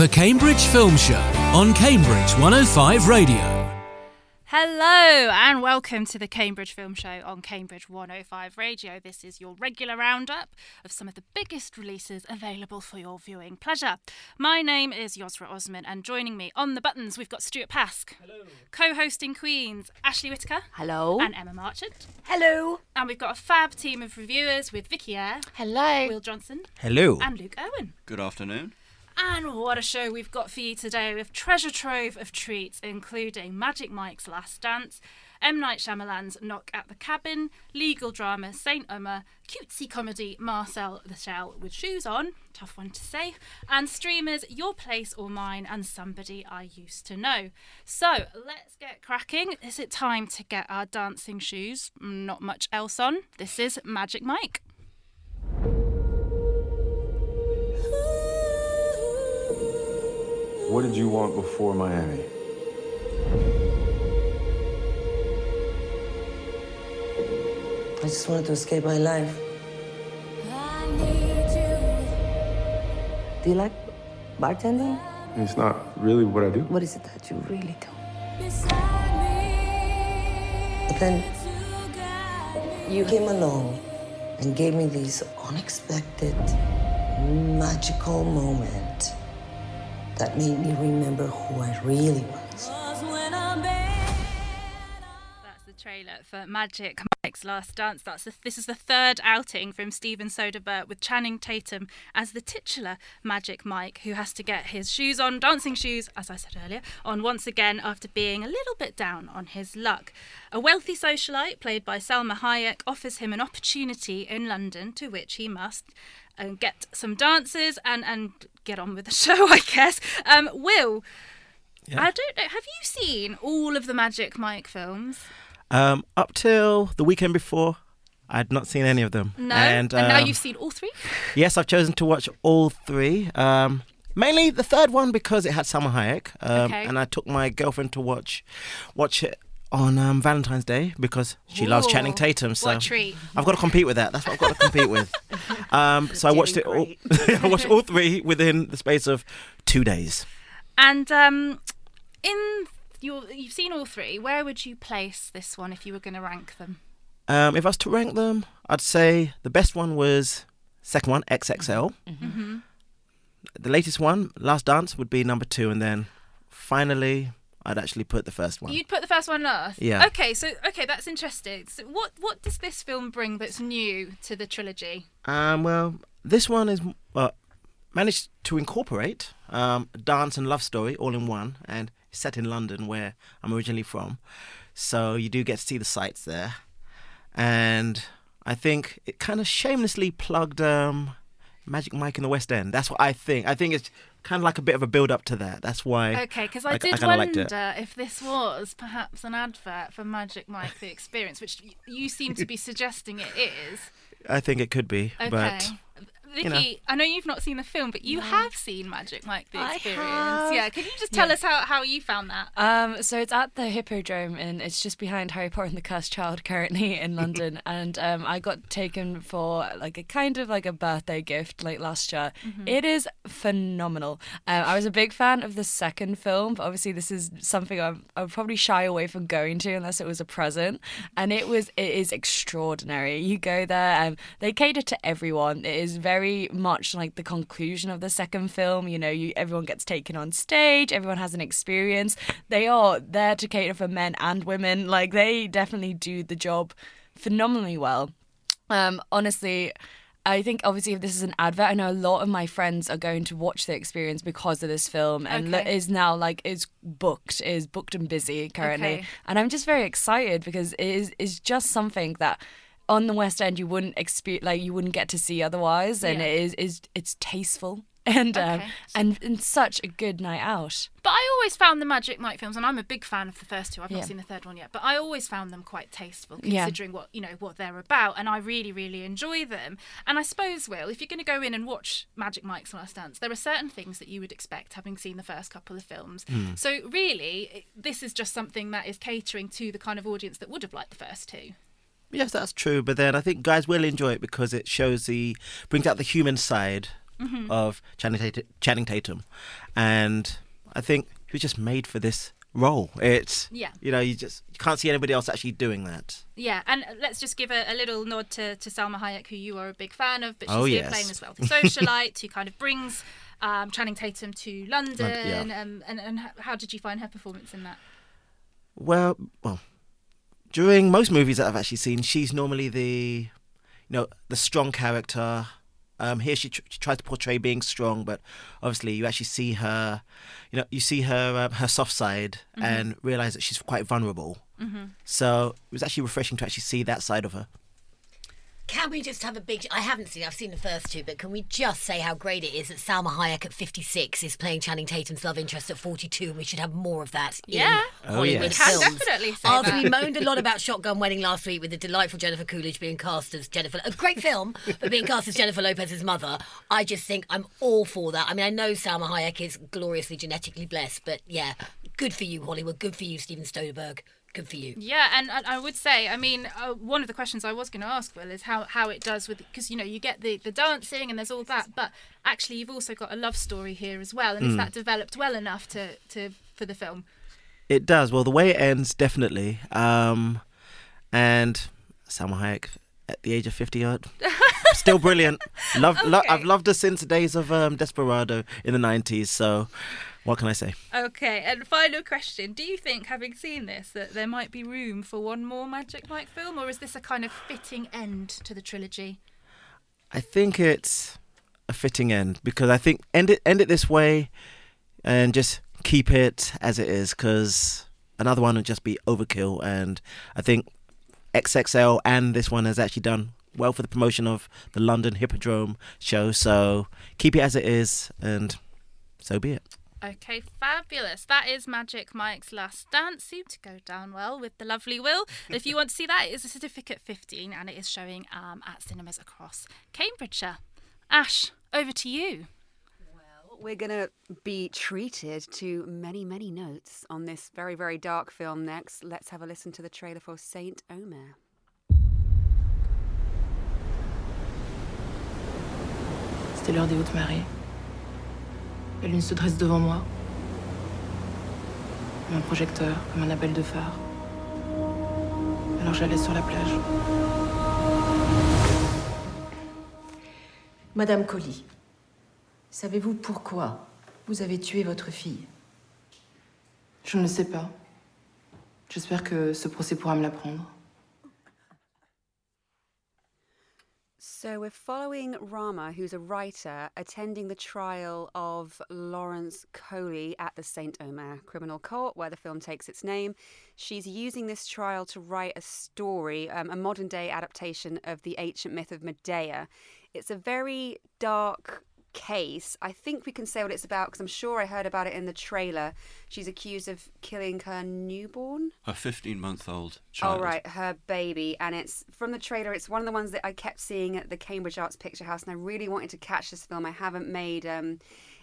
The Cambridge Film Show on Cambridge 105 Radio. Hello and welcome to the Cambridge Film Show on Cambridge 105 Radio. This is your regular roundup of some of the biggest releases available for your viewing pleasure. My name is Yosra Osman and joining me on the buttons we've got Stuart Pask. Hello. Co-hosting Queens, Ashley Whitaker. Hello. And Emma Marchant. Hello. And we've got a fab team of reviewers with Vicky Eyre, Hello. Will Johnson Hello. and Luke Owen. Good afternoon. And what a show we've got for you today with treasure trove of treats, including Magic Mike's Last Dance, M. Night Shyamalan's Knock at the Cabin, legal drama Saint Omer, cutesy comedy Marcel the Shell with Shoes On, tough one to say, and streamers Your Place or Mine and Somebody I Used to Know. So let's get cracking. Is it time to get our dancing shoes? Not much else on. This is Magic Mike. What did you want before Miami? I just wanted to escape my life. Do you like bartending? It's not really what I do. What is it that you really do? But then you came along and gave me this unexpected, magical moment that made me remember who I really was. Trailer for Magic Mike's Last Dance. That's the, this is the third outing from Steven Soderbergh with Channing Tatum as the titular Magic Mike, who has to get his shoes on, dancing shoes, as I said earlier, on once again after being a little bit down on his luck. A wealthy socialite, played by Salma Hayek, offers him an opportunity in London to which he must um, get some dances and, and get on with the show, I guess. Um, Will, I don't know. Have you seen all of the Magic Mike films? Um, up till the weekend before, I'd not seen any of them. No. And, now um, you've seen all three? Yes, I've chosen to watch all three. Um, mainly the third one because it had Salma Hayek, um, Okay. and I took my girlfriend to watch watch it on um, Valentine's Day because she loves Ooh, Channing Tatum. So what a treat. I've got to compete with that. That's what I've got to compete with. Um, so I watched it all. I watched all three within the space of two days. And um, in your, you've seen all three. Where would you place this one if you were going to rank them? Um, if I was to rank them, I'd say the best one was second one, XXL. Mm-hmm. The latest one, Last Dance, would be number two, and then finally, I'd actually put the first one. You'd put the first one last. Yeah. Okay, so okay, that's interesting. So what what does this film bring that's new to the trilogy? Um, well, this one is uh, managed to incorporate um, dance and love story all in one, and it's set in London, where I'm originally from. So you do get to see the sights there, and I think it kind of shamelessly plugged um, Magic Mike in the West End. That's what I think. I think it's kind of like a bit of a build up to that. That's why. Okay, because I, I- I did it. wonder if this was perhaps an advert for Magic Mike the Experience, which you seem to be suggesting it is. I think it could be, Okay. but Vicky, know. I know you've not seen the film, but you have seen Magic Mike the Experience. Yeah, can you just tell Yeah. us how, how you found that? Um, so it's at the Hippodrome, and it's just behind Harry Potter and the Cursed Child, currently in London. and um, I got taken for like a kind of like a birthday gift like last year. It is phenomenal. Um, I was a big fan of the second film, but obviously this is something I'm, I would probably shy away from going to unless it was a present. And it was it is extraordinary. You go there, and they cater to everyone. It is very much like the conclusion of the second film. You know, you everyone gets taken on stage, everyone has an experience. They are there to cater for men and women. Like they definitely do the job phenomenally well. Um, honestly, I think obviously if this is an advert, I know a lot of my friends are going to watch the experience because of this film, and Okay. it is now like is booked, is booked and busy currently, Okay. and I'm just very excited because it is is just something that on the West End you wouldn't experience, like you wouldn't get to see otherwise, and Yeah. it is is it's tasteful and um, and and such a good night out. But I always found the Magic Mike films, and I'm a big fan of the first two. I've Yeah. not seen the third one yet, but I always found them quite tasteful, Yeah. considering what you know what they're about, and I really, really enjoy them. And I suppose, Will, if you're going to go in and watch Magic Mike's Last Dance, there are certain things that you would expect having seen the first couple of films. So really, this is just something that is catering to the kind of audience that would have liked the first two. Yes, that's true. But then I think guys will enjoy it because it shows the brings out the human side of Channing Tatum, Channing Tatum, and I think he was just made for this role. It's Yeah. you know you just you can't see anybody else actually doing that. Yeah, and let's just give a, a little nod to, to Salma Hayek, who you are a big fan of, but she's Oh, here yes. playing as well. The socialite who kind of brings um, Channing Tatum to London. yeah. um, and, and how did you find her performance in that? Well, well, during most movies that I've actually seen, she's normally the, you know, the strong character. Um, here she, tr- she tries to portray being strong, but obviously you actually see her, you know, you see her um, her soft side and realize that she's quite vulnerable. Mm-hmm. So it was actually refreshing to actually see that side of her. Can we just have a big? I haven't seen. I've seen the first two, but can we just say how great it is that Salma Hayek at 56 is playing Channing Tatum's love interest at 42, and we should have more of that Yeah. in Oh, Hollywood yes. Can films. definitely say After that. we moaned a lot about Shotgun Wedding last week with the delightful Jennifer Coolidge being cast as Jennifer, a great film, but being cast as Jennifer Lopez's mother, I just think I'm all for that. I mean, I know Salma Hayek is gloriously genetically blessed, but yeah, good for you, Hollywood. Good for you, Steven Soderbergh. Good for you. Yeah, and, and I would say, I mean, uh, one of the questions I was going to ask, Will, is how, how it does with, because, you know, you get the, the dancing and there's all that, but actually you've also got a love story here as well. And is that developed well enough to, to for the film? It does. Well, the way it ends, definitely. Um, and Salma Hayek at the age of 50 odd, still brilliant. Love, lo- I've loved her since the days of um, Desperado in the 90s. So, what can I say? Okay, and final question. Do you think, having seen this, that there might be room for one more Magic Mike film, or is this a kind of fitting end to the trilogy? I think it's a fitting end because I think end it end it this way, and just keep it as it is because another one would just be overkill. And I think XXL and this one has actually done well for the promotion of the London Hippodrome show. So keep it as it is, and so be it. Okay, fabulous. That is Magic Mike's Last Dance. Seemed to go down well with the lovely Will. if you want to see that, it is a certificate 15 and it is showing um, at cinemas across Cambridgeshire. Ash, over to you. Well, We're going to be treated to many, many notes on this very, very dark film next. Let's have a listen to the trailer for Saint Omer. C'était l'heure des hautes marées. La lune se dresse devant moi. Comme un projecteur, comme un appel de phare. Alors je la laisse sur la plage. Madame Colly, savez-vous pourquoi vous avez tué votre fille? Je ne le sais pas. J'espère que ce procès pourra me l'apprendre. So we're following Rama, who's a writer, attending the trial of Laurence Coly at the St. Omer Criminal Court, where the film takes its name. She's using this trial to write a story, um, a modern day adaptation of the ancient myth of Medea. It's a very dark case. I think we can say what it's about because I'm sure I heard about it in the trailer. She's accused of killing her newborn. A 15 month old child. Oh right, her baby, and it's from the trailer. It's one of the ones that I kept seeing at the Cambridge Arts Picture House, and I really wanted to catch this film. I haven't made um,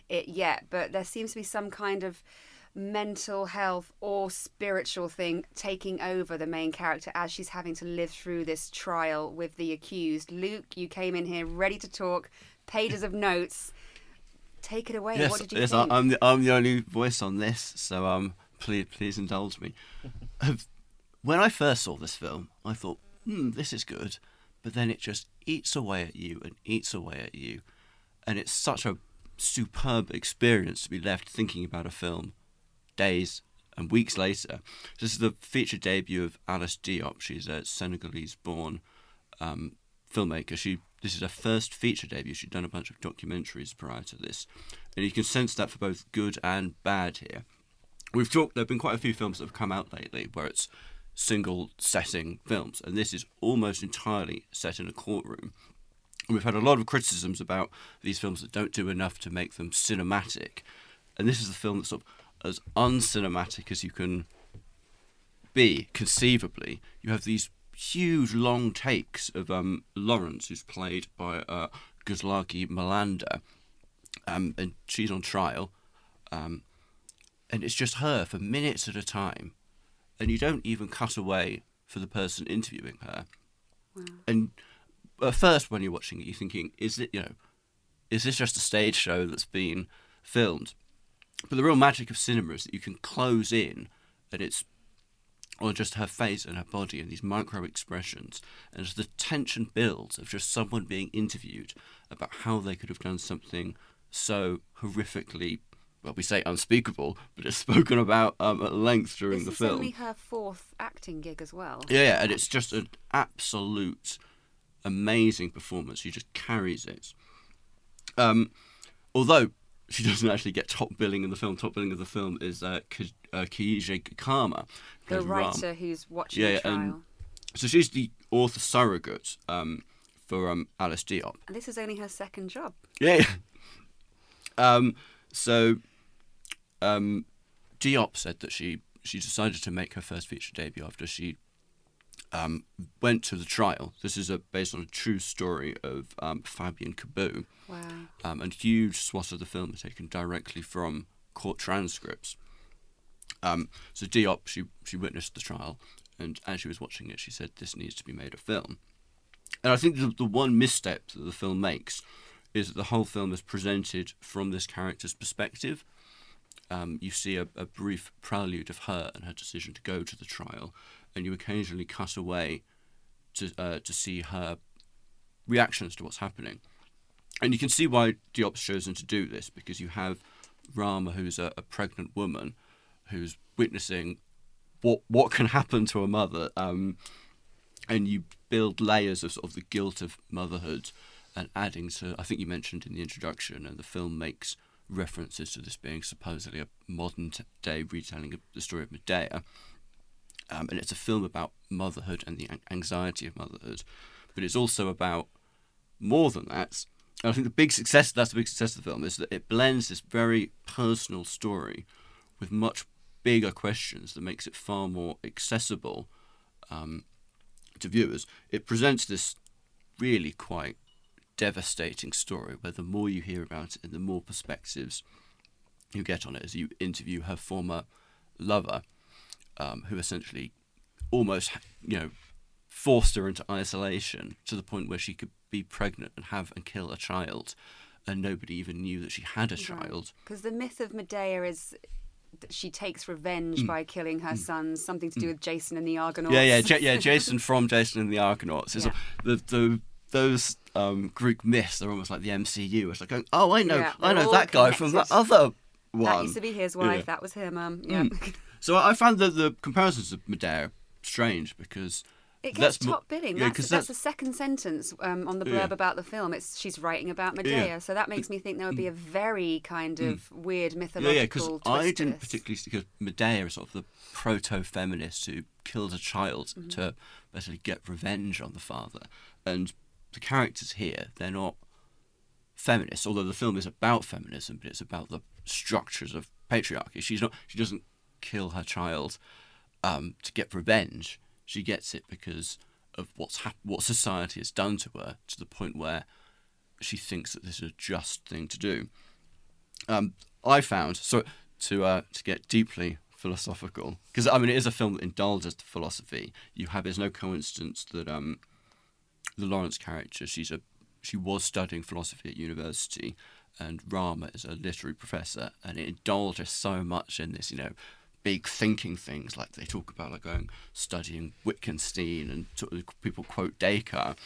it yet, but there seems to be some kind of mental health or spiritual thing taking over the main character as she's having to live through this trial with the accused. Luke, you came in here ready to talk, pages of notes. Take it away. Yes, what did you yes, think? I, I'm the I'm the only voice on this, so um, please please indulge me. when I first saw this film, I thought, hmm, this is good, but then it just eats away at you and eats away at you, and it's such a superb experience to be left thinking about a film days and weeks later. This is the feature debut of Alice Diop. She's a Senegalese-born um, filmmaker. She this is her first feature debut. She'd done a bunch of documentaries prior to this, and you can sense that for both good and bad here. We've talked. There've been quite a few films that have come out lately where it's single setting films, and this is almost entirely set in a courtroom. And we've had a lot of criticisms about these films that don't do enough to make them cinematic, and this is the film that's sort of as uncinematic as you can be conceivably. You have these huge long takes of um, Laurence, who's played by uh, Guslagie Malanda, um, and she's on trial, um, and it's just her for minutes at a time, and you don't even cut away for the person interviewing her. And at first, when you're watching it, you're thinking, is it you know, is this just a stage show that's been filmed? But the real magic of cinema is that you can close in and it's on just her face and her body and these micro expressions. And as the tension builds of just someone being interviewed about how they could have done something so horrifically, well, we say unspeakable, but it's spoken about um, at length during this the is film. only her fourth acting gig as well. Yeah, yeah, and it's just an absolute amazing performance. She just carries it. Um, although she doesn't actually get top billing in the film. Top billing of the film is uh, K- uh, Kama. The plays Ram. writer who's watching Yeah, the trial. and so she's the author surrogate um, for um, Alice Diop. And this is only her second job. Yeah. yeah. Um, so um, Diop said that she she decided to make her first feature debut after she um, went to the trial. This is a, based on a true story of um, Fabienne Kabou. Wow. Um, and huge swaths of the film are taken directly from court transcripts. Um, so Diop, she she witnessed the trial, and as she was watching it, she said, "This needs to be made a film." And I think the, the one misstep that the film makes is that the whole film is presented from this character's perspective. Um, you see a, a brief prelude of her and her decision to go to the trial, and you occasionally cut away to uh, to see her reactions to what's happening. And you can see why Diop's chosen to do this because you have Rama, who's a, a pregnant woman, who's witnessing what what can happen to a mother, um, and you build layers of sort of the guilt of motherhood, and adding to I think you mentioned in the introduction, and the film makes references to this being supposedly a modern t- day retelling of the story of Medea. Um, and it's a film about motherhood and the anxiety of motherhood, but it's also about more than that. I think the big success that's the big success of the film is that it blends this very personal story with much bigger questions that makes it far more accessible um, to viewers. It presents this really quite devastating story where the more you hear about it and the more perspectives you get on it as you interview her former lover, um, who essentially almost, you know, forced her into isolation to the point where she could be pregnant and have and kill a child, and nobody even knew that she had a child. Because the myth of Medea is that she takes revenge Mm. by killing her Mm. sons, something to do Mm. with Jason and the Argonauts. Yeah, yeah, J- yeah. Jason from Jason and the Argonauts. Is Yeah. the the those um, Greek myths. They're almost like the MCU. It's like going, oh, I know, Yeah, I know that guy from that other one. That used to be his wife. Yeah. That was him. Um, yeah. Mm. So I I found that the comparisons of Medea strange because It that's gets mo- top billing. Yeah, that's, 'cause that's the second sentence um, on the blurb Yeah. about the film. It's she's writing about Medea, Yeah. so that makes me think there would be a very kind Mm. of weird Yeah, mythological yeah, because I didn't particularly see because Medea is sort of the proto-feminist who killed a child Mhm. to basically get revenge on the father, and the characters here they're not feminists. Although the film is about feminism, but it's about the structures of patriarchy. She's not. She doesn't kill her child um, to get revenge. She gets it because of what's hap- what society has done to her to the point where she thinks that this is a just thing to do um, I found so to uh, to get deeply philosophical because I mean it is a film that indulges the philosophy. You have it's no coincidence that um, the Laurence character she's a she was studying philosophy at university, and Rama is a literary professor, and it indulges so much in this you know big thinking things like they talk about like going studying Wittgenstein and of people quote Descartes.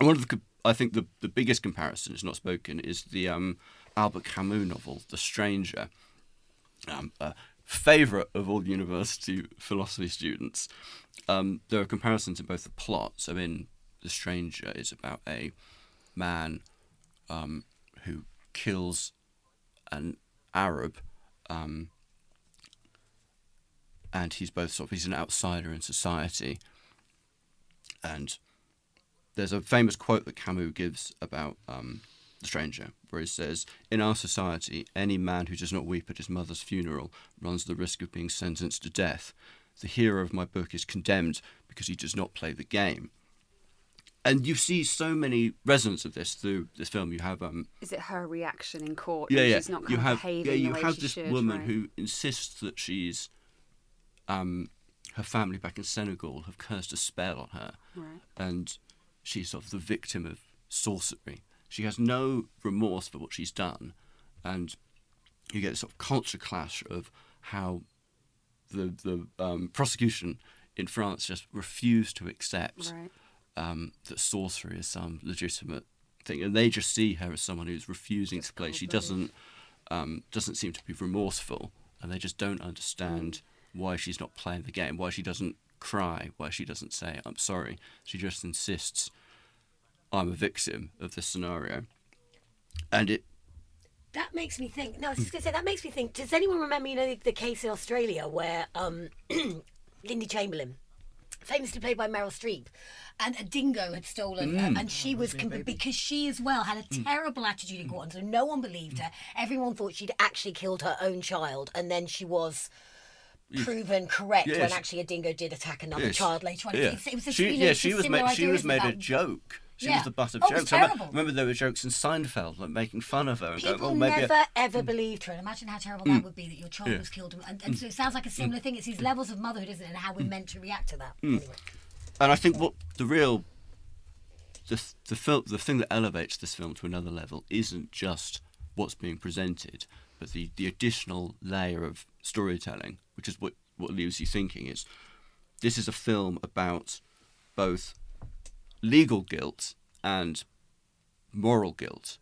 One of the I think the the biggest comparison is not spoken is the um, Albert Camus novel The Stranger, um, a favourite of all university philosophy students. Um, there are comparisons in both the plot. So in The Stranger, is about a man um, who kills an Arab. Um, and he's both sort of he's an outsider in society and there's a famous quote that Camus gives about um, the stranger, where he says, "In our society, any man who does not weep at his mother's funeral runs the risk of being sentenced to death. The hero of my book is condemned because he does not play the game." And you see so many resonance of this through this film. You have um, Is it her reaction in court? yeah, yeah. She's not kind you have yeah, you have this should, woman right? who insists that she's um, her family back in Senegal have cursed a spell on her, Right. and she's sort of the victim of sorcery. She has no remorse for what she's done, and you get this sort of culture clash of how the the um, prosecution in France just refuse to accept Right. um, that sorcery is some legitimate thing, and they just see her as someone who's refusing to play. She doesn't um, doesn't seem to be remorseful, and they just don't understand why she's not playing the game, why she doesn't cry, why she doesn't say "I'm sorry." She just insists, "I'm a victim of this scenario," and it That makes me think. No, I was just going to say that makes me think. Does anyone remember, you know, the, the case in Australia where um, Lindy Chamberlain, famously played by Meryl Streep, and a dingo had stolen her, Mm. and she was com- because she as well had a Mm. terrible attitude in court, and so no one believed her. Everyone thought she'd actually killed her own child, and then she was. Proven correct when Yes. actually a dingo did attack another Yes. child later on. Yeah. It was, a, she, you know, yeah, she was made. She was made a joke. She Yeah. was the butt of Oh, it was jokes. I remember, there were jokes in Seinfeld, like making fun of her and People going, "Oh, maybe." never ever believed her. And imagine how terrible Mm. that would be that your child Yeah. was killed. And, and so it sounds like a similar thing. It's these levels of motherhood, isn't it? And how we're meant to react to that. Mm. And I think what the real the the film the thing that elevates this film to another level isn't just what's being presented, but the, the additional layer of storytelling, which is what what leaves you thinking is this is a film about both legal guilt and moral guilt.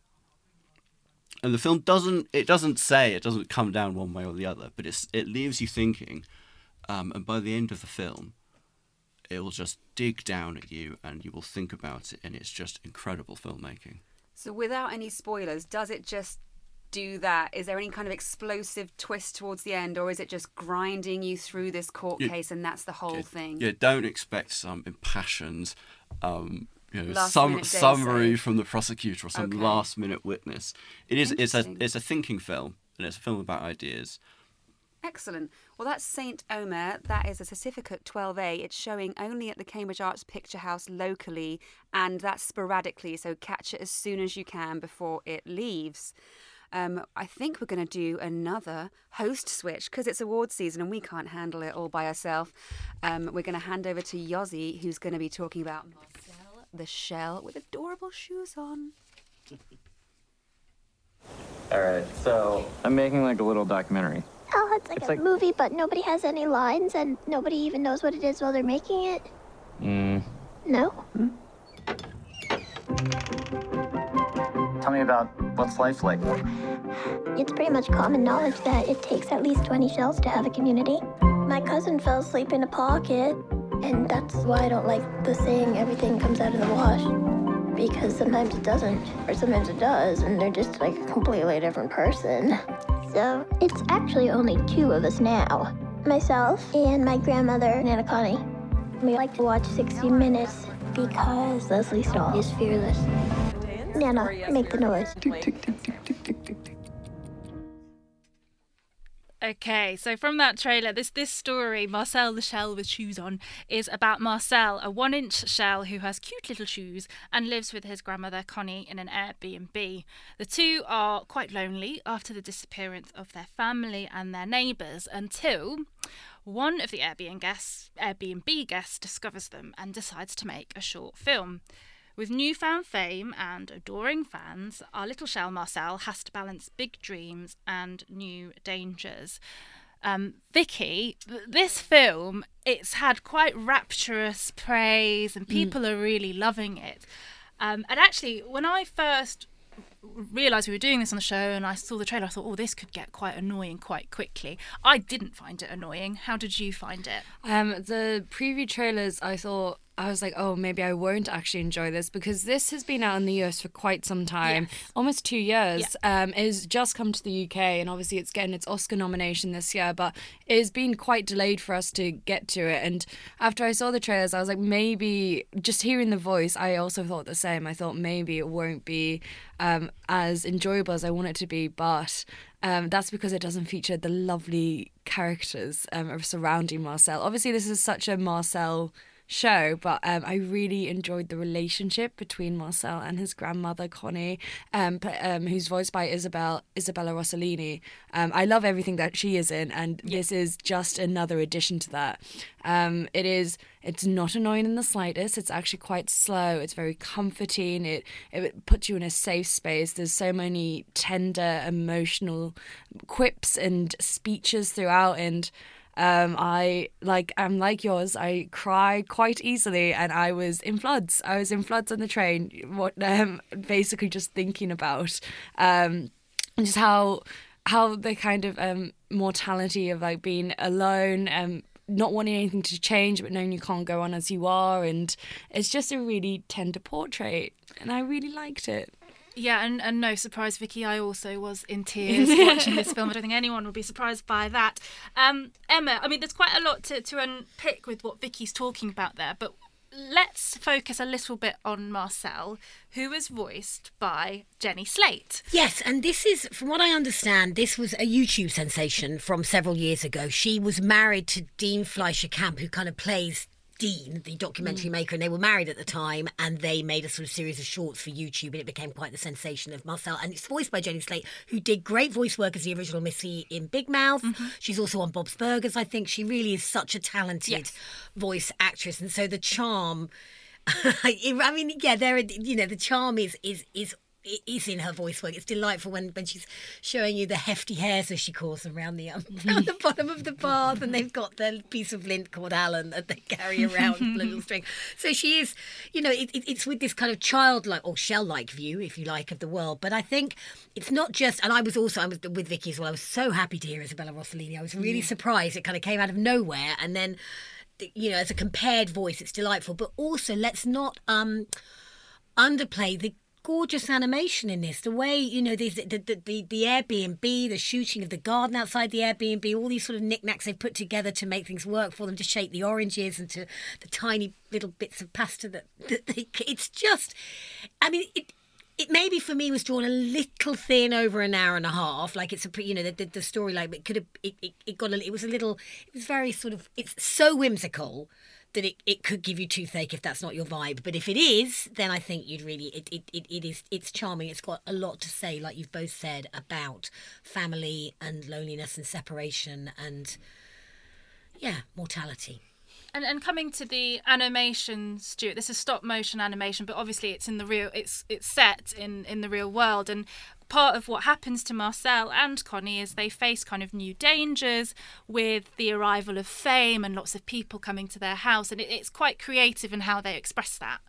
And the film doesn't it doesn't say it doesn't come down one way or the other, but it's it leaves you thinking, um, and by the end of the film, it will just dig down at you and you will think about it and it's just incredible filmmaking So, without any spoilers, does it just do that? Is there any kind of explosive twist towards the end, or is it just grinding you through this court case and that's the whole thing? yeah don't expect some impassioned um you know some summary from the prosecutor or some Okay. last minute witness it is it's a it's a thinking film and it's a film about ideas Excellent. Well, that's Saint Omer. That is a certificate 12A. It's showing only at the Cambridge Arts Picture House locally, and that's sporadically. So catch it as soon as you can before it leaves. Um, I think we're going to do another host switch because it's award season and we can't handle it all by ourselves. Um, we're going to hand over to Yozzy, who's going to be talking about Marcel the Shell with adorable shoes on. All right, so I'm making like a little documentary. Oh, it's like It's a like- movie, but nobody has any lines and nobody even knows what it is while they're making it. Mm. No? Tell me about what's life like. It's pretty much common knowledge that it takes at least 20 shells to have a community. My cousin fell asleep in a pocket, and that's why I don't like the saying everything comes out of the wash. Because sometimes it doesn't, or sometimes it does, and they're just like a completely different person. So it's actually only two of us now myself and my grandmother, Nana Connie. We like to watch 60 Minutes because Lesley Stahl is fearless. Nana, make the noise. Okay, so from that trailer, this this story, Marcel the shell with shoes on, is about Marcel, a one-inch shell who has cute little shoes and lives with his grandmother Connie in an Airbnb. The two are quite lonely after the disappearance of their family and their neighbours until one of the Airbnb guests, Airbnb guests discovers them and decides to make a short film. With newfound fame and adoring fans, our little shell Marcel has to balance big dreams and new dangers. Um, Vicky, this film, it's had quite rapturous praise and people are really loving it. Um, and actually, when I first realised we were doing this on the show and I saw the trailer, I thought, oh, this could get quite annoying quite quickly. I didn't find it annoying. How did you find it? Um, the preview trailers, I thought I was like, oh, maybe I won't actually enjoy this because this has been out in the US for quite some time, almost two years. Um, it has just come to the UK, and obviously it's getting its Oscar nomination this year, but it has been quite delayed for us to get to it. And after I saw the trailers, I was like, maybe just hearing the voice, I also thought the same. I thought maybe it won't be um, as enjoyable as I want it to be, but um, that's because it doesn't feature the lovely characters um, surrounding Marcel. Obviously, this is such a Marcel show, but um, I really enjoyed the relationship between Marcel and his grandmother Connie, um, p- um, who's voiced by Isabel Isabella Rossellini. Um, I love everything that she is in, and this is just another addition to that. Um, it is. It's not annoying in the slightest. It's actually quite slow. It's very comforting. It it puts you in a safe space. There's so many tender, emotional quips and speeches throughout, and um, I like I'm like yours. I cry quite easily, and I was in floods. I was in floods on the train. What um, basically just thinking about um, just how how the kind of um, mortality of like being alone and not wanting anything to change, but knowing you can't go on as you are, and it's just a really tender portrait, and I really liked it. Yeah, and, and no surprise, Vicky, I also was in tears watching this film. I don't think anyone would be surprised by that. Um, Emma, I mean, there's quite a lot to, to unpick with what Vicky's talking about there, but let's focus a little bit on Marcel, who was voiced by Jenny Slate. Yes, and this is, from what I understand, this was a YouTube sensation from several years ago. She was married to Dean Fleischer Camp, who kind of plays Dean, the documentary Mm. maker, and they were married at the time, and they made a sort of series of shorts for YouTube, and it became quite the sensation of Marcel. And it's voiced by Jenny Slate, who did great voice work as the original Missy in Big Mouth. She's also on Bob's Burgers, I think. She really is such a talented voice actress, and so the charm. I mean, yeah, there. You know, the charm is is is it is in her voice work. It's delightful when, when she's showing you the hefty hairs, as she calls them, around the um, around the bottom of the bath, and they've got their piece of lint called Alan that they carry around with a little string. So she is, you know, it, it, it's with this kind of childlike or shell-like view, if you like, of the world. But I think it's not just. And I was also I was with Vicky as well. I was so happy to hear Isabella Rossellini. I was really Mm. surprised. It kind of came out of nowhere, and then you know, as a compared voice, it's delightful. But also, let's not um, underplay the gorgeous animation in this. The way you know the the, the the the Airbnb, the shooting of the garden outside the Airbnb, all these sort of knickknacks they've put together to make things work for them, to shape the oranges and to the tiny little bits of pasta that, that they. It's just, I mean, it it maybe for me was drawn a little thin over an hour and a half. Like it's a pre- you know the the, the storyline, it could have it, it, it got a, it was a little it was very sort of it's so whimsical that it, it could give you toothache if that's not your vibe. But if it is, then I think you'd really it, it, it, it is it's charming. It's got a lot to say, like you've both said, about family and loneliness and separation and yeah, mortality. And and coming to the animation, Stuart, this is stop motion animation, but obviously it's in the real it's it's set in in the real world and part of what happens to Marcel and Connie is they face kind of new dangers with the arrival of fame and lots of people coming to their house and it, it's quite creative in how they express that.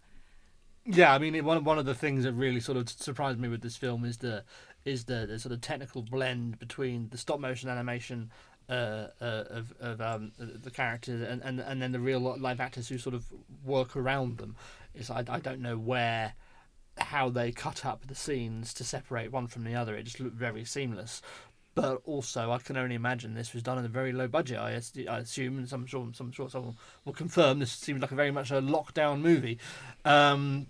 Yeah, I mean, it, one one of the things that really sort of surprised me with this film is the is the, the sort of technical blend between the stop motion animation uh, uh, of of um, the characters and, and and then the real live actors who sort of work around them. It's I, I don't know where how they cut up the scenes to separate one from the other. It just looked very seamless. But also, I can only imagine this was done at a very low budget. I, assume, and I'm sure, I'm sure someone will confirm. This seems like a very much a lockdown movie, um,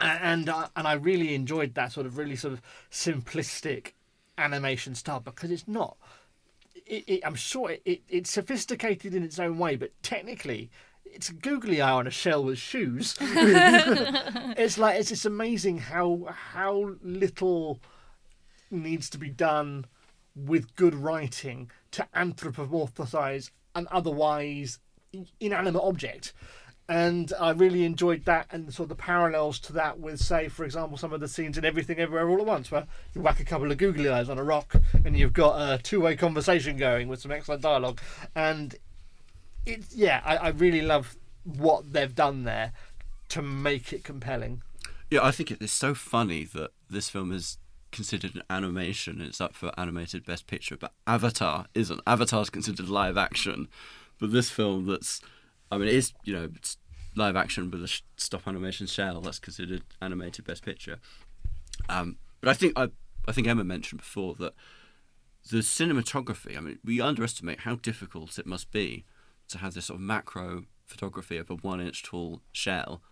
and I, and I really enjoyed that sort of really sort of simplistic animation style because it's not. It, it, I'm sure it, it, it's sophisticated in its own way, but technically, it's a googly eye on a shell with shoes. it's like it's just amazing how how little needs to be done with good writing to anthropomorphize an otherwise inanimate object. And I really enjoyed that and sort of the parallels to that with, say, for example, some of the scenes in Everything Everywhere All at Once, where you whack a couple of googly eyes on a rock and you've got a two way conversation going with some excellent dialogue. And it's, yeah, I, I really love what they've done there to make it compelling. Yeah, I think it is so funny that this film is considered an animation. And it's up for animated Best Picture, but Avatar isn't. Avatar's considered live action, but this film that's, I mean, it is you know it's live action with a stop animation shell that's considered animated Best Picture. Um, but I think I I think Emma mentioned before that the cinematography. I mean, we underestimate how difficult it must be to have this sort of macro photography of a one inch tall shell,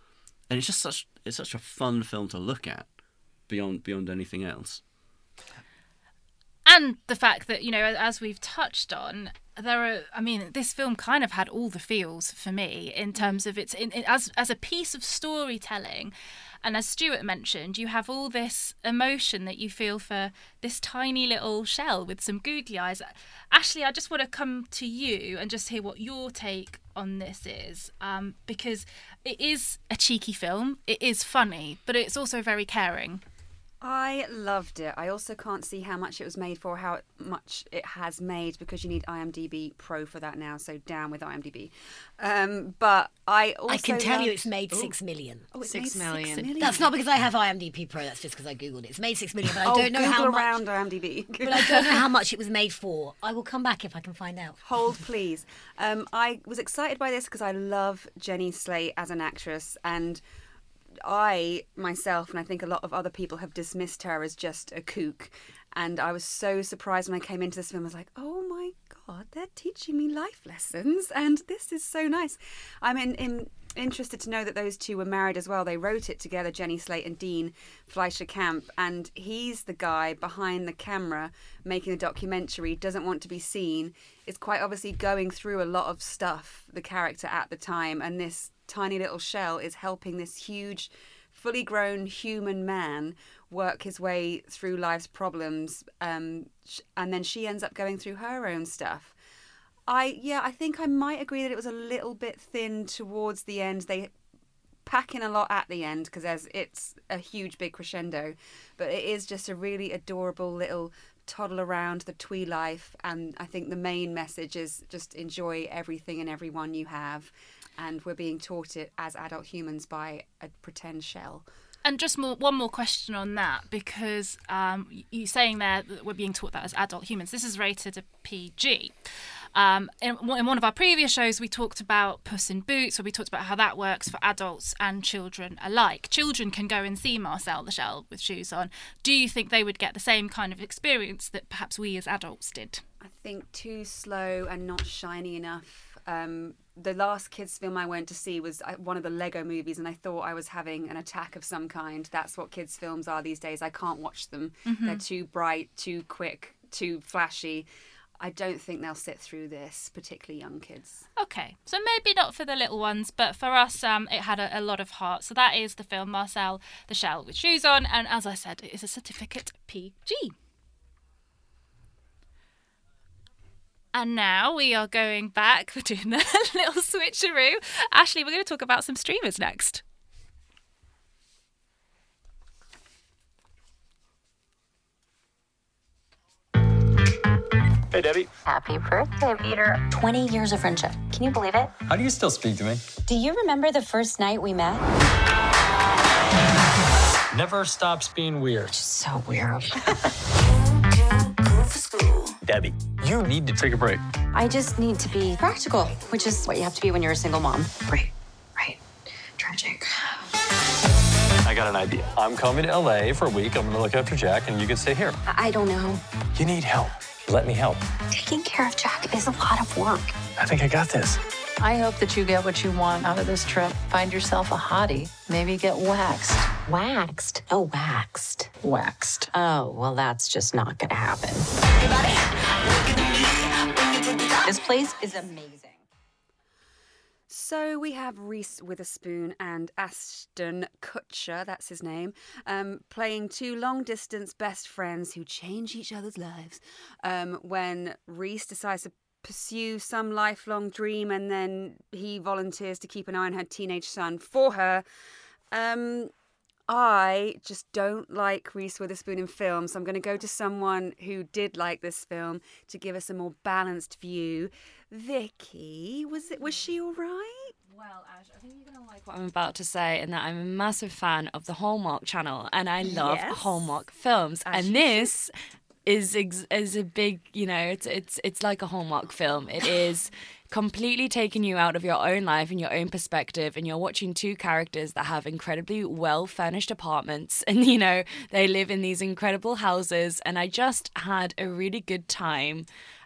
and it's just such it's such a fun film to look at beyond beyond anything else. and the fact that you know, as we've touched on, there are. I mean, this film kind of had all the feels for me in terms of its in, in, as as a piece of storytelling. And as Stuart mentioned, you have all this emotion that you feel for this tiny little shell with some googly eyes. Ashley, I just want to come to you and just hear what your take on this is, um, because it is a cheeky film, it is funny, but it's also very caring. I loved it. I also can't see how much it was made for, how much it has made, because you need IMDb Pro for that now. So down with IMDb. Um, but I also I can tell you it's made Ooh. six million. Oh, it's Six made six million. million. That's not because I have IMDb Pro. That's just because I googled it. It's made six million, but I Oh, don't know how Google much. around IMDb. but I don't know how much it was made for. I will come back if I can find out. Hold, please. Um, I was excited by this because I love Jenny Slate as an actress, and I myself, and I think a lot of other people, have dismissed her as just a kook. And I was so surprised when I came into this film. I was like, oh my god, they're teaching me life lessons, and this is so nice. I'm in, in interested to know that those two were married as well. They wrote it together, Jenny Slate and Dean Fleischer Camp, and he's the guy behind the camera making the documentary. Doesn't want to be seen. Is quite obviously going through a lot of stuff. The character at the time, and this tiny little shell is helping this huge, fully grown human man work his way through life's problems. Um, and then she ends up going through her own stuff. I yeah, I think I might agree that it was a little bit thin towards the end. They pack in a lot at the end because there's it's a huge big crescendo, but it is just a really adorable little toddle around the twee life. And I think the main message is just enjoy everything and everyone you have. And we're being taught it as adult humans by a pretend shell. And just more, one more question on that, because um, you saying there that we're being taught that as adult humans. This is rated a PG. Um, in, in one of our previous shows, we talked about Puss in Boots, where we talked about how that works for adults and children alike. Children can go and see Marcel the Shell with shoes on. Do you think they would get the same kind of experience that perhaps we as adults did? I think too slow and not shiny enough. Um, the last kids film I went to see was uh, one of the Lego movies, and I thought I was having an attack of some kind. That's what kids films are these days. I can't watch them. Mhm. They're too bright, too quick, too flashy. I don't think they'll sit through this, particularly young kids. Okay, so maybe not for the little ones, but for us, um, it had a, a lot of heart. So that is the film Marcel the Shell with shoes on, and as I said, it is a certificate PG. And now we are going back. We're doing a little switcheroo. Ashley, we're going to talk about some streamers next. Hey, Debbie. Happy birthday, Peter. 20 years of friendship. Can you believe it? How do you still speak to me? Do you remember the first night we met? Never stops being weird. So weird. Debbie, you need to take a break. I just need to be practical, which is what you have to be when you're a single mom. Right, right. Tragic. I got an idea. I'm coming to LA for a week. I'm gonna look after Jack, and you can stay here. I I don't know. You need help. Let me help. Taking care of Jack is a lot of work. I think I got this. I hope that you get what you want out of this trip. Find yourself a hottie. Maybe get waxed. Waxed? Oh, waxed. Waxed. Oh, well, that's just not gonna happen. This place is amazing. So we have Reese Witherspoon and Ashton Kutcher, that's his name, um, playing two long distance best friends who change each other's lives. Um, when Reese decides to pursue some lifelong dream and then he volunteers to keep an eye on her teenage son for her. Um, I just don't like Reese Witherspoon in film, so I'm going to go to someone who did like this film to give us a more balanced view. Vicky, was it was she all right? Well, Ash, I think you're gonna like what I'm about to say, and that I'm a massive fan of the Hallmark Channel, and I love Yes. Hallmark films, As and this is is a big, you know, it's it's it's like a Hallmark film. It is completely taking you out of your own life and your own perspective, and you're watching two characters that have incredibly well furnished apartments, and you know they live in these incredible houses, and I just had a really good time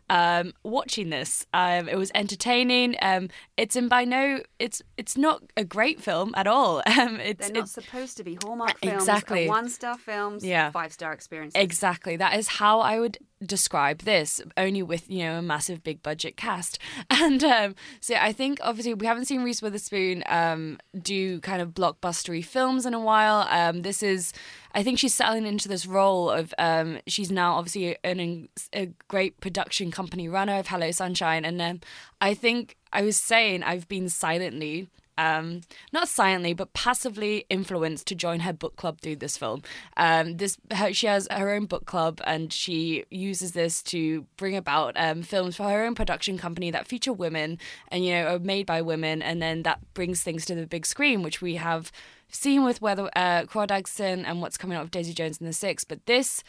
um, watching this. Um, it was entertaining. Um, it's in by no, it's it's not a great film at all. Um, it's They're not it's supposed to be Hallmark films. Exactly. One star films, Yeah. five star experiences. exactly that is how I would describe this only with you know a massive big budget cast. And um so i think obviously we haven't seen reese witherspoon um do kind of blockbustery films in a while. Um this is i think she's settling into this role of um she's now obviously an, a great production company runner of hello sunshine. And um i think i was saying i've been silently um, not silently but passively influenced to join her book club through this film. Um, this her, she has her own book club and she uses this to bring about um, films for her own production company that feature women and you know are made by women, and then that brings things to the big screen, which we have seen with whether uh, Crawdad and what's coming out of Daisy Jones and the Six. But this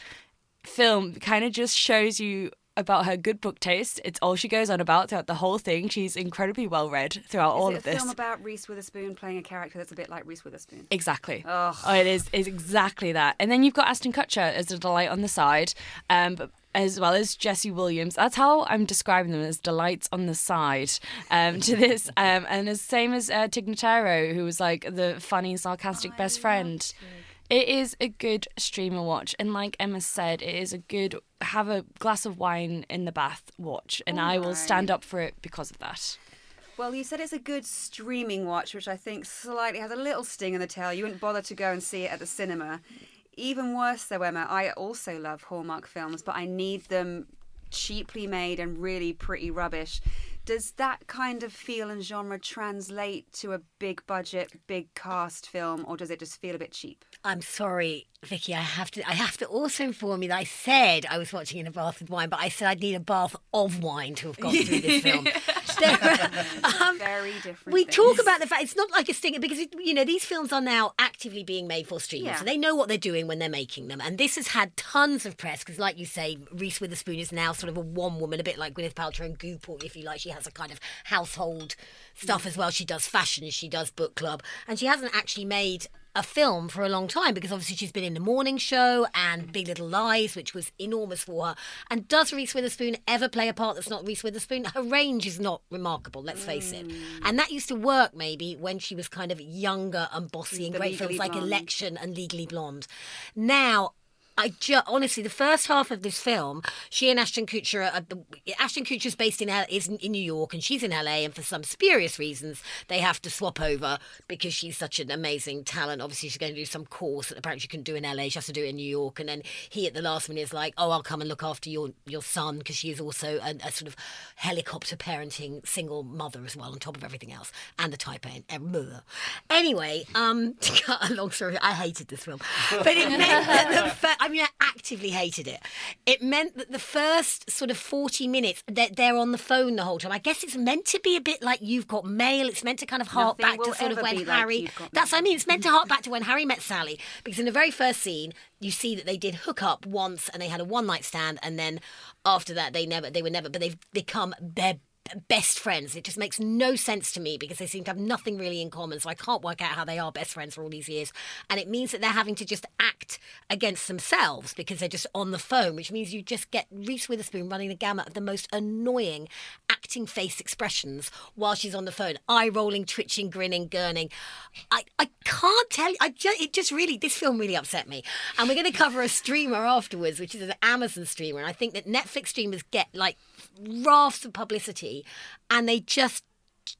film kind of just shows you about her good book taste. It's all she goes on about throughout the whole thing. She's incredibly well read throughout is all of a this. film about Reese Witherspoon playing a character that's a bit like Reese Witherspoon. Exactly. Ugh. Oh, it is. It's exactly that. And then you've got Ashton Kutcher as a delight on the side, um, but as well as Jesse Williams. That's how I'm describing them as delights on the side um, to this. Um, and as same as uh, Tig Notaro, who was like the funny, sarcastic best friend. It is a good streamer watch, and like Emma said, it is a good have a glass of wine in the bath watch, and oh I will stand up for it because of that. Well, you said it's a good streaming watch, which I think slightly has a little sting in the tail. You wouldn't bother to go and see it at the cinema. Even worse, though, Emma, I also love Hallmark films, but I need them cheaply made and really pretty rubbish. Does that kind of feel and genre translate to a big budget, big cast film, or does it just feel a bit cheap? I'm sorry, Vicky. I have to. I have to also inform you that I said I was watching in a bath with wine, but I said I'd need a bath of wine to have got through this film. um, Very different. we things. talk about the fact it's not like a stinger because it, you know these films are now actively being made for streaming, Yeah. so they know what they're doing when they're making them. And this has had tons of press because, like you say, Reese Witherspoon is now sort of a one woman, a bit like Gwyneth Paltrow and Goop, if you like. She has a kind of household stuff as well. She does fashion, she does book club, and she hasn't actually made a film for a long time because obviously she's been in the morning show and Big Little Lies, which was enormous for her. And does Reese Witherspoon ever play a part that's not Reese Witherspoon? Her range is not remarkable, let's face it. Mm. And that used to work maybe when she was kind of younger and bossy mm, in The great films like Blonde. Election and Legally Blonde. Now, I honestly, the first half of this film, she and Ashton Kutcher are. Ashton Kutcher's based in L- is in, New York, and she's in LA. And for some spurious reasons, they have to swap over because she's such an amazing talent. Obviously, she's going to do some course that apparently she can do in LA. She has to do it in New York, and then he at the last minute is like, "Oh, I'll come and look after your your son," because she is also a, a sort of helicopter parenting single mother as well, on top of everything else, and the type A. and blah. Anyway, um, to cut a long story, I hated this film, but it meant that the fir- I mean, I actively hated it. It meant that the first sort of 40 minutes, they're, they're on the phone the whole time. I guess it's meant to be a bit like You've Got Mail. It's meant to kind of hark Nothing back to sort of when like Harry. You've that's, I mean, it's meant to hark back to when Harry met Sally. Because in the very first scene, you see that they did hook up once and they had a one night stand. And then after that, they never, they were never, but they've become their best friends. It just makes no sense to me because they seem to have nothing really in common. So I can't work out how they are best friends for all these years. And it means that they're having to just act against themselves because they're just on the phone, which means you just get Reese Witherspoon running the gamut of the most annoying acting face expressions while she's on the phone. Eye rolling, twitching, grinning, gurning. I, I can't tell you. I just, it just really, this film really upset me. And we're going to cover a streamer afterwards, which is an Amazon streamer. And I think that Netflix streamers get like rafts of publicity and they just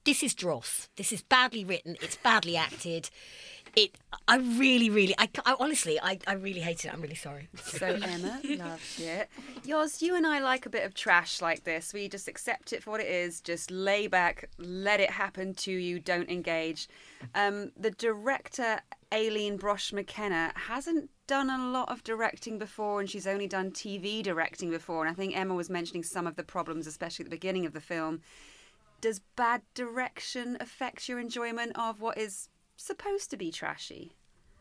this is dross this is badly written it's badly acted it i really really i, I honestly I, I really hate it i'm really sorry So Emma loves it. Yours, you and I like a bit of trash like this. We just accept it for what it is. Just lay back, let it happen to you. Don't engage. Um, the director Aileen Brosh McKenna hasn't done a lot of directing before, and she's only done TV directing before. And I think Emma was mentioning some of the problems, especially at the beginning of the film. Does bad direction affect your enjoyment of what is supposed to be trashy?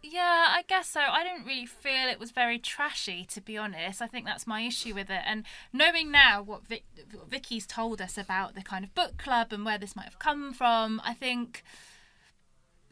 Yeah, I guess so. I didn't really feel it was very trashy, to be honest. I think that's my issue with it. And knowing now what, Vic, what Vicky's told us about the kind of book club and where this might have come from, I think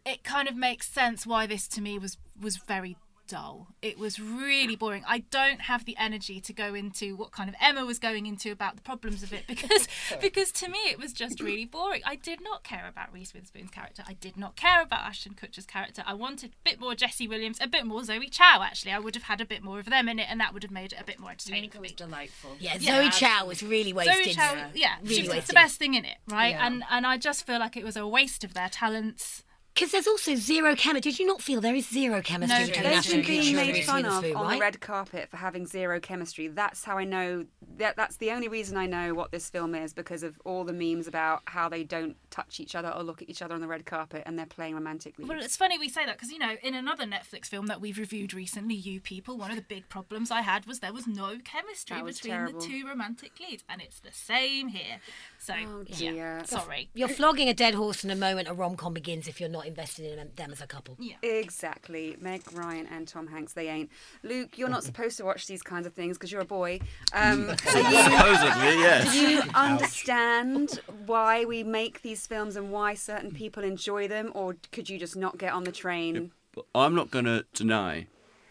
it kind of makes sense why this to me was was very dull. It was really boring. I don't have the energy to go into what kind of Emma was going into about the problems of it because because to me it was just really boring. I did not care about Reese Witherspoon's character. I did not care about Ashton Kutcher's character. I wanted a bit more Jesse Williams, a bit more Zoe Chao. Actually, I would have had a bit more of them in it, and that would have made it a bit more entertaining for me. delightful. Yeah, Zoe Chao was really wasted. Zoe Chao, yeah, really she was wasted. the best thing in it, right? Yeah. And and I just feel like it was a waste of their talents. Because there's also zero chemistry. Did you not feel there is zero chemistry No between They've Ashton been being made fun of Witherspoon, on right? the red carpet for having zero chemistry. That's how I know that that's the only reason I know what this film is because of all the memes about how they don't touch each other or look at each other on the red carpet and they're playing romantic leads. Well, it's funny we say that because you know, in another Netflix film that we've reviewed recently, You People, one of the big problems I had was there was no chemistry was between terrible. the two romantic leads, and it's the same here. So, Oh, yeah, sorry. You're flogging a dead horse in the moment a rom com begins if you're not invested in them as a couple. Yeah. Exactly. Meg Ryan and Tom Hanks, they ain't. Luke, you're not supposed to watch these kinds of things because you're a boy. Um, are you- Supposedly, yes. Do you understand why we make these films and why certain people enjoy them, or could you just not get on the train? But I'm not going to deny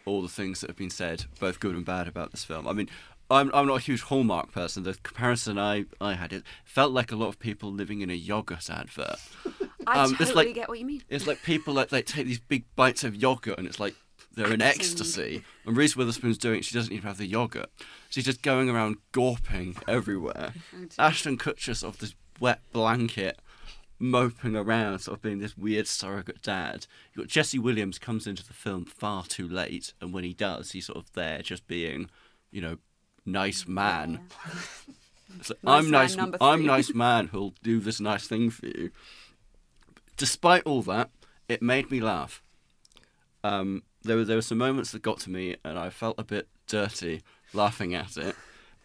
all the things that have been said, both good and bad, about this film. I mean, I'm, I'm not a huge Hallmark person. The comparison I, I had, it felt like a lot of people living in a yogurt advert. I Um, totally it's like, get what you mean. It's like people like, like take these big bites of yogurt and it's like they're in ecstasy. And Reese Witherspoon's doing it, she doesn't even have the yogurt. She's just going around gawping everywhere. Ashton Kutcher's sort of this wet blanket moping around, sort of being this weird surrogate dad. You've got Jesse Williams comes into the film far too late, and when he does, he's sort of there just being, you know, nice man. Like, Nice I'm man nice. I'm nice man who'll do this nice thing for you. Despite all that, it made me laugh. Um, there were there were some moments that got to me, and I felt a bit dirty laughing at it.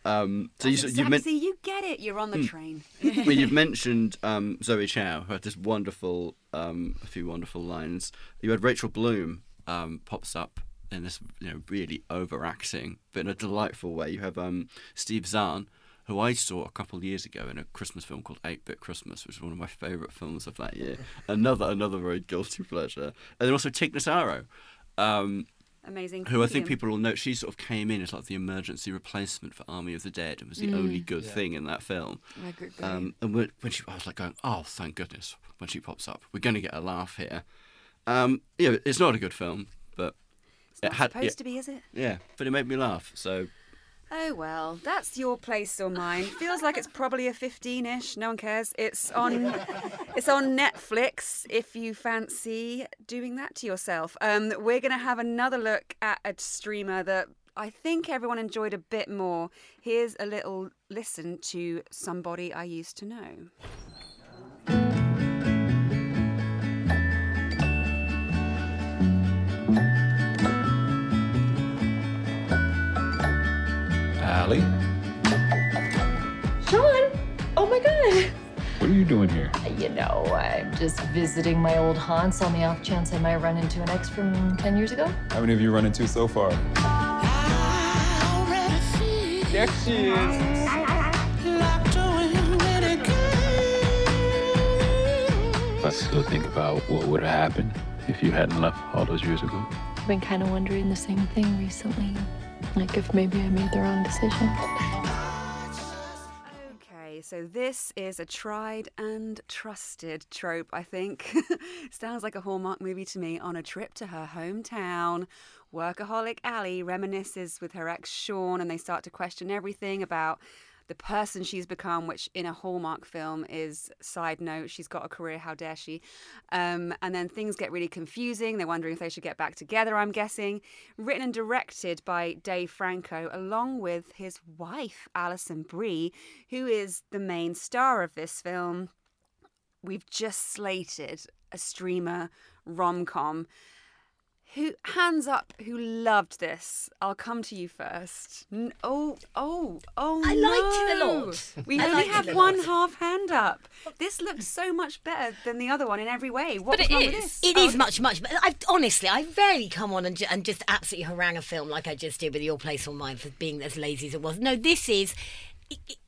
Um, so you, That's you exactly, see, you get it. You're on the Hmm. train. well, you've mentioned um, Zoe Chao, who had this wonderful, um, a few wonderful lines. You had Rachel Bloom um, pops up in this, you know, really overacting, but in a delightful way. You have um, Steve Zahn, who I saw a couple of years ago in a Christmas film called Eight Bit Christmas, which was one of my favourite films of that year. another, another very guilty pleasure. And then also Tig Notaro. Um, Amazing. who I think people will know. she sort of came in as like the emergency replacement for Army of the Dead and was the Mm. only good Yeah. thing in that film. I agree. Um, and when, when she, I was like going, oh, thank goodness, when she pops up, we're going to get a laugh here. Um, yeah, it's not a good film, but It's it had, supposed yeah, to be, is it? Yeah, but it made me laugh. So Oh well, that's your place or mine. Feels like it's probably a 15ish. No one cares. It's on it's on Netflix if you fancy doing that to yourself. Um we're going to have another look at a streamer that I think everyone enjoyed a bit more. Here's a little listen to somebody I used to know. Allie, Sean! Oh my god! what are you doing here? You know, I'm just visiting my old haunts on the off chance I might run into an ex from 10 years ago. How many have you run into so far? There she is. I still think about what would have happened if you hadn't left all those years ago. I've been kind of wondering the same thing recently. Like if maybe I made the wrong decision. Okay, so this is a tried and trusted trope, I think. Sounds like a Hallmark movie to me on a trip to her hometown. Workaholic Allie reminisces with her ex Sean, and they start to question everything about the person she's become, which in a Hallmark film is side note, she's got a career, how dare she? Um, and then things get really confusing. They're wondering if they should get back together, I'm guessing. Written and directed by Dave Franco, along with his wife, Alison Brie, who is the main star of this film. We've just slated a streamer rom com. Who hands up? Who loved this? I'll come to you first. N- oh, oh, oh! I liked it a lot. We I only have one lot. half hand up. This looks so much better than the other one in every way. What But was it wrong with this? It Oh, is much, much better. I've, honestly, I rarely come on and, ju- and just absolutely harangue a film like I just did with Your Place or Mine for being as lazy as it was. No, this is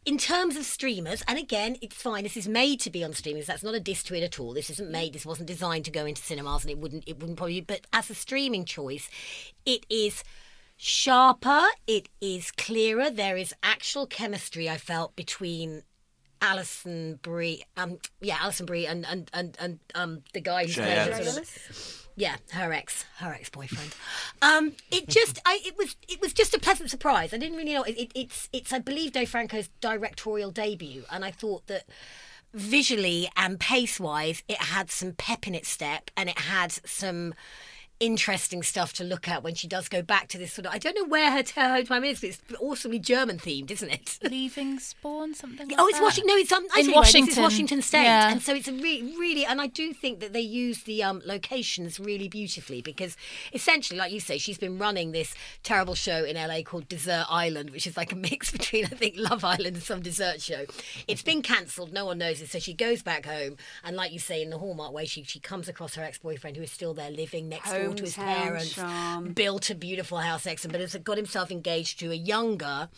in terms of streamers, and again, it's fine. This is made to be on streamers. That's not a diss to it at all. This isn't made. This wasn't designed to go into cinemas, and it wouldn't. It wouldn't probably. But as a streaming choice, it is sharper. It is clearer. There is actual chemistry. I felt between Alison Brie, um, yeah, Alison Brie, and and and and um, the guy who's Jay Ellis. Yeah, her ex, her ex boyfriend. Um, it just, I, it was, it was just a pleasant surprise. I didn't really know. It, it, it's, it's, I believe, Dave Franco's directorial debut, and I thought that visually and pace wise, it had some pep in its step, and it had some interesting stuff to look at when she does go back to this sort of. I don't know where her, her home time is, but it's awesomely German themed, isn't it? Leaving Spawn, something like Oh, it's that. Washington. No, it's um, I in you what, Washington. Washington State, Yeah. and so it's a really, really, and I do think that they use the um, locations really beautifully because essentially, like you say, she's been running this terrible show in LA called Desert Island, which is like a mix between I think Love Island and some dessert show. It's been cancelled. No one knows it, so she goes back home, and like you say, in the Hallmark way, she she comes across her ex boyfriend who is still there living next door to his parents, charm. built a beautiful house him, but has got himself engaged to a younger,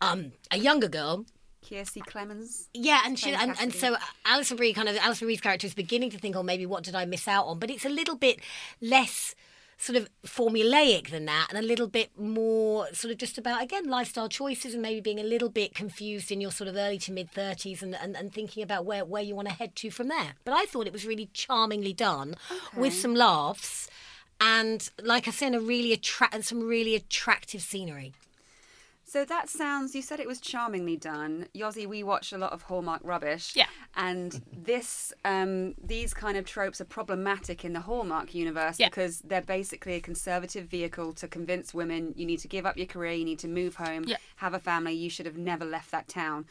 um, a younger girl. Kiersey Clemens. Yeah, and she, and, and so Alison Brie kind of Alison Brie's character is beginning to think, oh, maybe what did I miss out on? But it's a little bit less sort of formulaic than that, and a little bit more sort of just about again lifestyle choices and maybe being a little bit confused in your sort of early to mid thirties and, and and thinking about where where you want to head to from there. But I thought it was really charmingly done with some laughs. And like I said, a really attract and some really attractive scenery. So that sounds. You said it was charmingly done. Yossi, we watch a lot of Hallmark rubbish. Yeah. And this, um, these kind of tropes are problematic in the Hallmark universe Yeah. because they're basically a conservative vehicle to convince women you need to give up your career, you need to move home, Yeah. have a family. You should have never left that town.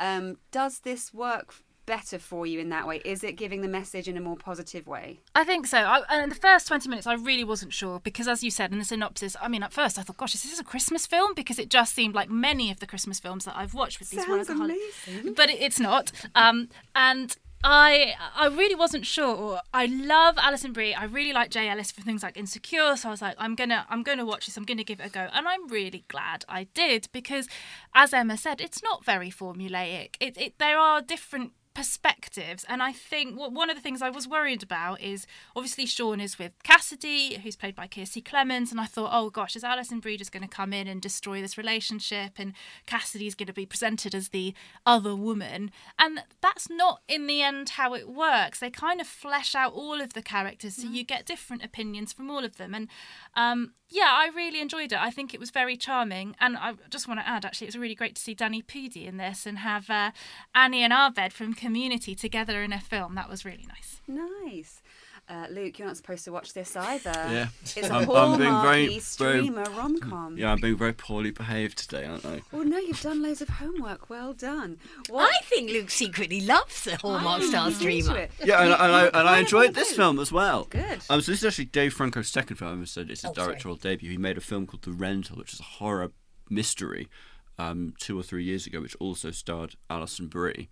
Um, does this work better for you in that way? Is it giving the message in a more positive way? I think so. I, and in the first 20 minutes, I really wasn't sure because, as you said in the synopsis, I mean, at first I thought, gosh, is this a Christmas film? Because it just seemed like many of the Christmas films that I've watched with these Sounds amazing. But it- it's not. Um, and I I really wasn't sure. I love Alison Brie. I really like Jay Ellis for things like Insecure. So I was like, I'm gonna I'm gonna watch this. I'm gonna give it a go. And I'm really glad I did because, as Emma said, it's not very formulaic. It, it there are different perspectives and i think what one of the things i was worried about is obviously sean is with cassidy who's played by kiersey clemens and i thought oh gosh is alison just going to come in and destroy this relationship and cassidy's going to be presented as the other woman? And that's not in the end how it works. They kind of flesh out all of the characters so you get different opinions from all of them. And um, yeah i really enjoyed it. I think it was very charming. And i just want to add actually it was really great to see danny pudi in this and have uh, annie and abed from community together in a film that was really nice Nice. Uh, Luke, you're not supposed to watch this either. Yeah. It's a I'm- I'm being Hallmarky very- very- streamer rom-com. Yeah, I'm being very poorly behaved today, aren't I? Well, no, you've done loads of homework. Well done. What? I think Luke secretly loves the Hallmark I'm Star streamer. Yeah, and, You- I- and I, and I enjoyed this film as well. Good. Um, so this is actually Dave Franco's second film. So it's his Oh, sorry. directorial debut. He made a film called The Rental, which is a horror mystery, um, two or three years ago, which also starred Alison Brie,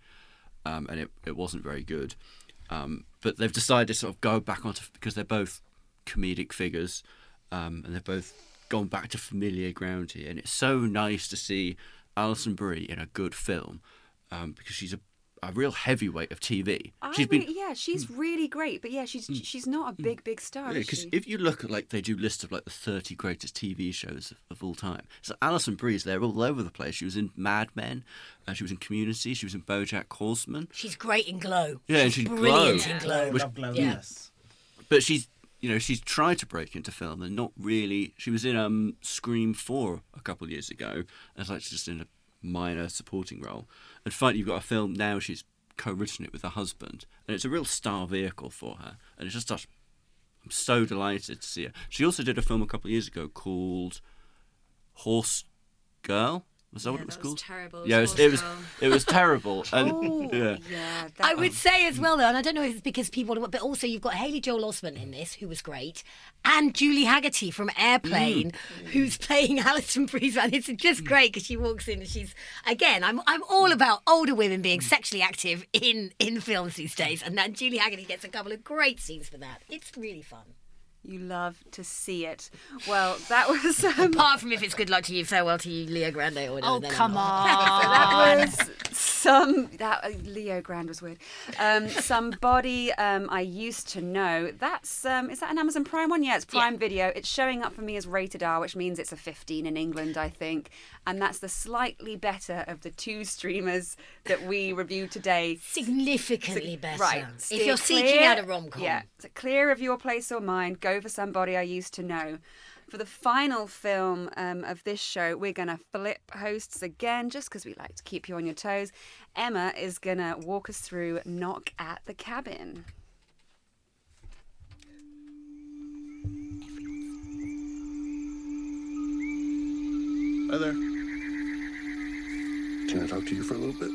um, and it, it wasn't very good. Um, but they've decided to sort of go back onto because they're both comedic figures, um, and they've both gone back to familiar ground here. And it's so nice to see Alison Brie in a good film um, because she's a, a real heavyweight of TV. I She's really, been yeah, she's really great, but yeah, she's she's not a big big star. because she? if you look at like they do lists of like the 30 greatest TV shows of, of all time, so Alison Brie's there all over the place. She was in Mad Men, uh, she was in Community, she was in BoJack Horseman. She's great in Glow. Yeah, and she's she's brilliant Glow. in Glow. Which- Glow, Yeah. yes. But she's you know she's tried to break into film and not really. She was in um Scream Four a couple of years ago as like just in a minor supporting role, and finally you've got a film now. She's co-written it with her husband, and it's a real star vehicle for her, and it's just such. I'm so delighted to see her. She also did a film a couple of years ago called Horse Girl. Was that what it was that was called? terrible. Yeah, it was. It was, it was terrible, and Oh, yeah. yeah, I that would say as well, though, and I don't know if it's because people, but also you've got Haley Joel Osment in this, who was great, and Julie Hagerty from Airplane, mm. who's playing Alison Brie's and It's just mm. great because she walks in and she's again. I'm I'm all about older women being mm. sexually active in in films these days, and then Julie Hagerty gets a couple of great scenes for that. It's really fun. You love to see it. Well, that was. Um, Apart from if it's good luck to you, farewell to you, Leo Grande or whatever. Oh, come on. so that was some that uh, Leo Grande was weird. Um, somebody um, I used to know. That's um, is that an Amazon Prime one? Yeah, it's Prime Video. It's showing up for me as rated R, which means it's a 15 in England, I think. And that's the slightly better of the two streamers that we reviewed today. Significantly better. Right. If Steer you're seeking out a rom-com. Yeah. So clear of your place or mine. Go for somebody I used to know. For the final film um, of this show, we're going to flip hosts again, just because we like to keep you on your toes. Emma is going to walk us through Knock at the Cabin. Hi there. Can I talk to you for a little bit?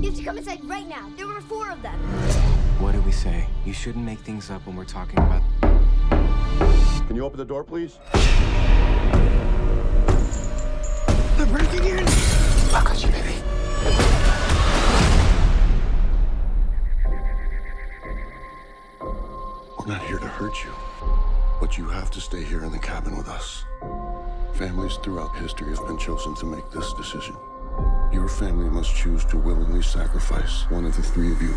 You have to come inside right now. There were four of them. What did we say? You shouldn't make things up when we're talking about. Can you open the door, please? They're breaking in! I got you, baby. We're not here to hurt you, but you have to stay here in the cabin with us. Families throughout history have been chosen to make this decision. Your family must choose to willingly sacrifice one of the three of you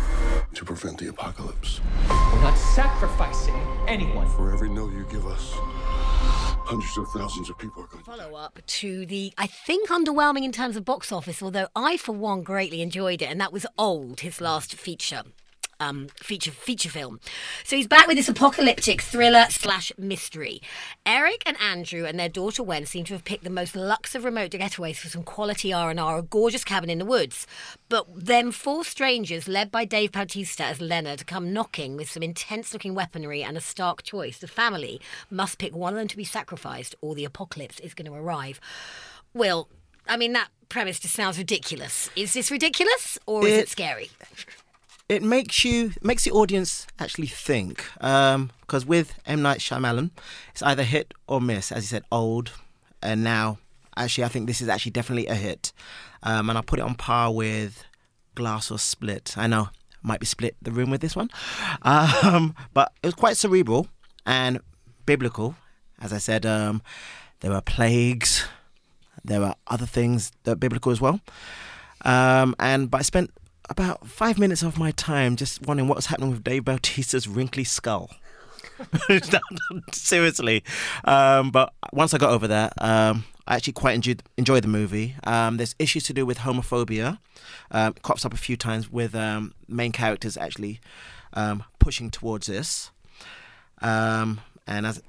to prevent the apocalypse. We're not sacrificing anyone. For every no you give us, hundreds of thousands of people are going to Follow up to the, I think, underwhelming in terms of box office, although I, for one, greatly enjoyed it, and that was Old, his last feature. Um, feature feature film. So he's back with this apocalyptic thriller slash mystery. Eric and Andrew and their daughter Wen seem to have picked the most luxe of remote getaways for some quality R and R, a gorgeous cabin in the woods. But then four strangers, led by Dave Bautista as Leonard, come knocking with some intense-looking weaponry and a stark choice. The family must pick one of them to be sacrificed, or the apocalypse is going to arrive. Will, I mean that premise just sounds ridiculous. Is this ridiculous or is it It- scary? It makes you makes the audience actually think because with M Night Shyamalan, it's either hit or miss. As you said, old, and now actually I think this is actually definitely a hit, um, and I put it on par with Glass or Split. I know might be split the room with this one, um, but it was quite cerebral and biblical. As I said, um, there were plagues, there were other things that biblical as well, um, and but I spent about five minutes of my time just wondering what was happening with Dave Bautista's wrinkly skull. Seriously. Um, but once I got over that, um, I actually quite enjoyed, enjoyed the movie. Um, there's issues to do with homophobia. Um, it crops up a few times with um, main characters actually um, pushing towards this. And as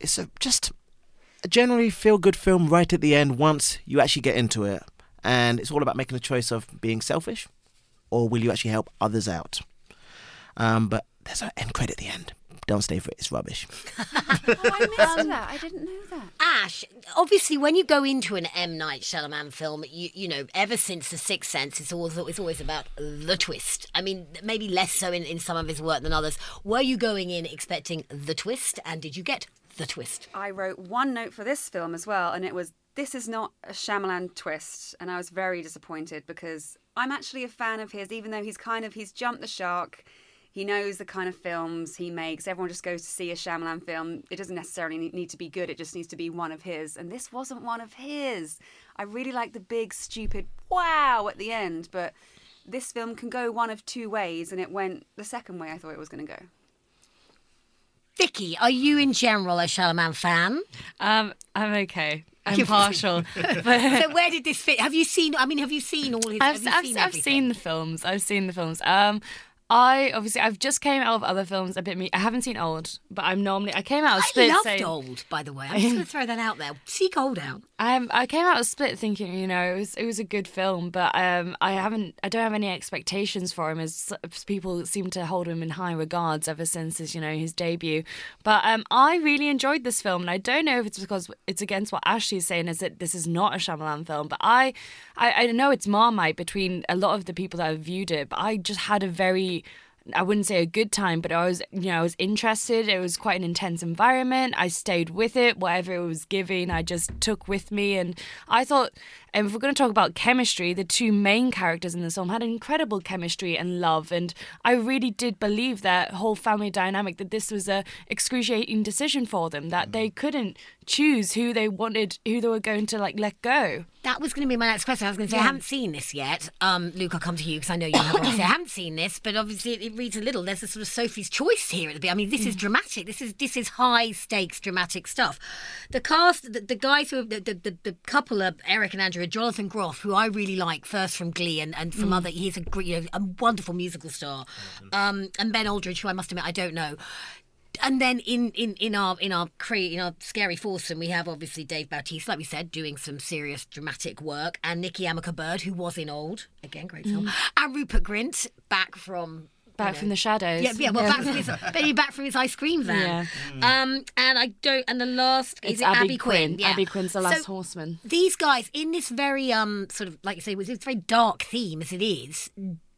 it's a, just a generally feel good film right at the end once you actually get into it. And it's all about making a choice of being selfish or will you actually help others out? Um, but there's an end credit at the end. Don't stay for it. It's rubbish. Oh, I missed that. I didn't know that. Ash, obviously, when you go into an M Night Shyamalan film, you you know, ever since The Sixth Sense, it's always it's always about the twist. I mean, maybe less so in, in some of his work than others. Were you going in expecting the twist, and did you get the twist? I wrote one note for this film as well, and it was this is not a Shyamalan twist, and I was very disappointed because I'm actually a fan of his, even though he's kind of he's jumped the shark. He knows the kind of films he makes. Everyone just goes to see a Shyamalan film. It doesn't necessarily need to be good. It just needs to be one of his. And this wasn't one of his. I really like the big, stupid wow at the end, but this film can go one of two ways, and it went the second way I thought it was going to go. Vicky, are you in general a Shyamalan fan? Um, I'm okay. I'm partial. so where did this fit? Have you seen? I mean, have you seen all his? I've, have you I've, seen I've seen the films. I've seen the films. Um, I obviously I've just came out of other films a bit. Me, I haven't seen Old, but I'm normally I came out of Split. I loved saying- Old, by the way. I'm just going to throw that out there. Seek Old out. Um, I came out of Split thinking, you know, it was it was a good film, but um, I haven't, I don't have any expectations for him. As people seem to hold him in high regards ever since his, you know, his debut. But um, I really enjoyed this film, and I don't know if it's because it's against what Ashley's saying, is that this is not a Shyamalan film. But I, I, I know it's Marmite between a lot of the people that have viewed it, but I just had a very I wouldn't say a good time, but I was, you know, I was interested. It was quite an intense environment. I stayed with it. Whatever it was giving, I just took with me. And I thought And if we're going to talk about chemistry, the two main characters in the film had incredible chemistry and love. And I really did believe that whole family dynamic that this was a excruciating decision for them, that they couldn't choose who they wanted, who they were going to like let go. That was going to be my next question. I was going to say, I haven't seen this yet. Um, Luke, I'll come to you because I know you have. Obviously, I haven't seen this, but obviously it, it reads a little. There's a sort of Sophie's choice here at the beginning. I mean, this is dramatic. This is this is high stakes dramatic stuff. The cast, the, the guys who the, the, the, the couple of Eric and Andrew, Jonathan Groff, who I really like first from Glee and, and from Mm. other. He's a great, you know, a wonderful musical star. Um, and Ben Aldridge, who I must admit I don't know and then in in in our in our cre- in our scary foursome, we have obviously Dave Bautista, like we said, doing some serious dramatic work, and Nikki Amuka-Bird, who was in Old, again great film, Mm. and Rupert Grint back from. Back you know- from the shadows. Yeah, yeah. Well, Yeah. back from his, maybe back from his ice cream van. Yeah. Um, and I don't. And the last It's is it Abby Abby Quinn. Quinn. Yeah. Abby Quinn's the last So horseman. These guys in this very um sort of like you say, it's this very dark theme as it is,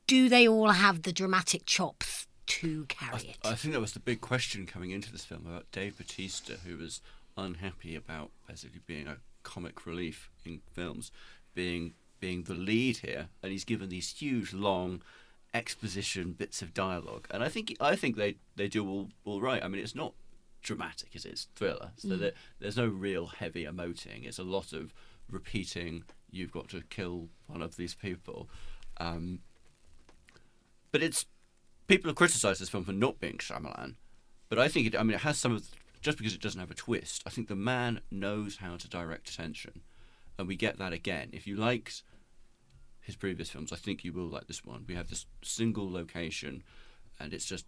do they all have the dramatic chops to carry it? I think that was the big question coming into this film about Dave Bautista, who was unhappy about basically being a comic relief in films, being being the lead here, and he's given these huge, long exposition bits of dialogue, and I think I think they they do all all right. I mean, it's not dramatic, is it? It's thriller, so Mm. there, there's no real heavy emoting. It's a lot of repeating. You've got to kill one of these people. Um, but it's people have criticised this film for not being Shyamalan, but I think it. I mean, it has some of just because it doesn't have a twist. I think the man knows how to direct attention, and we get that again. If you liked his previous films, I think you will like this one. We have this single location, and it's just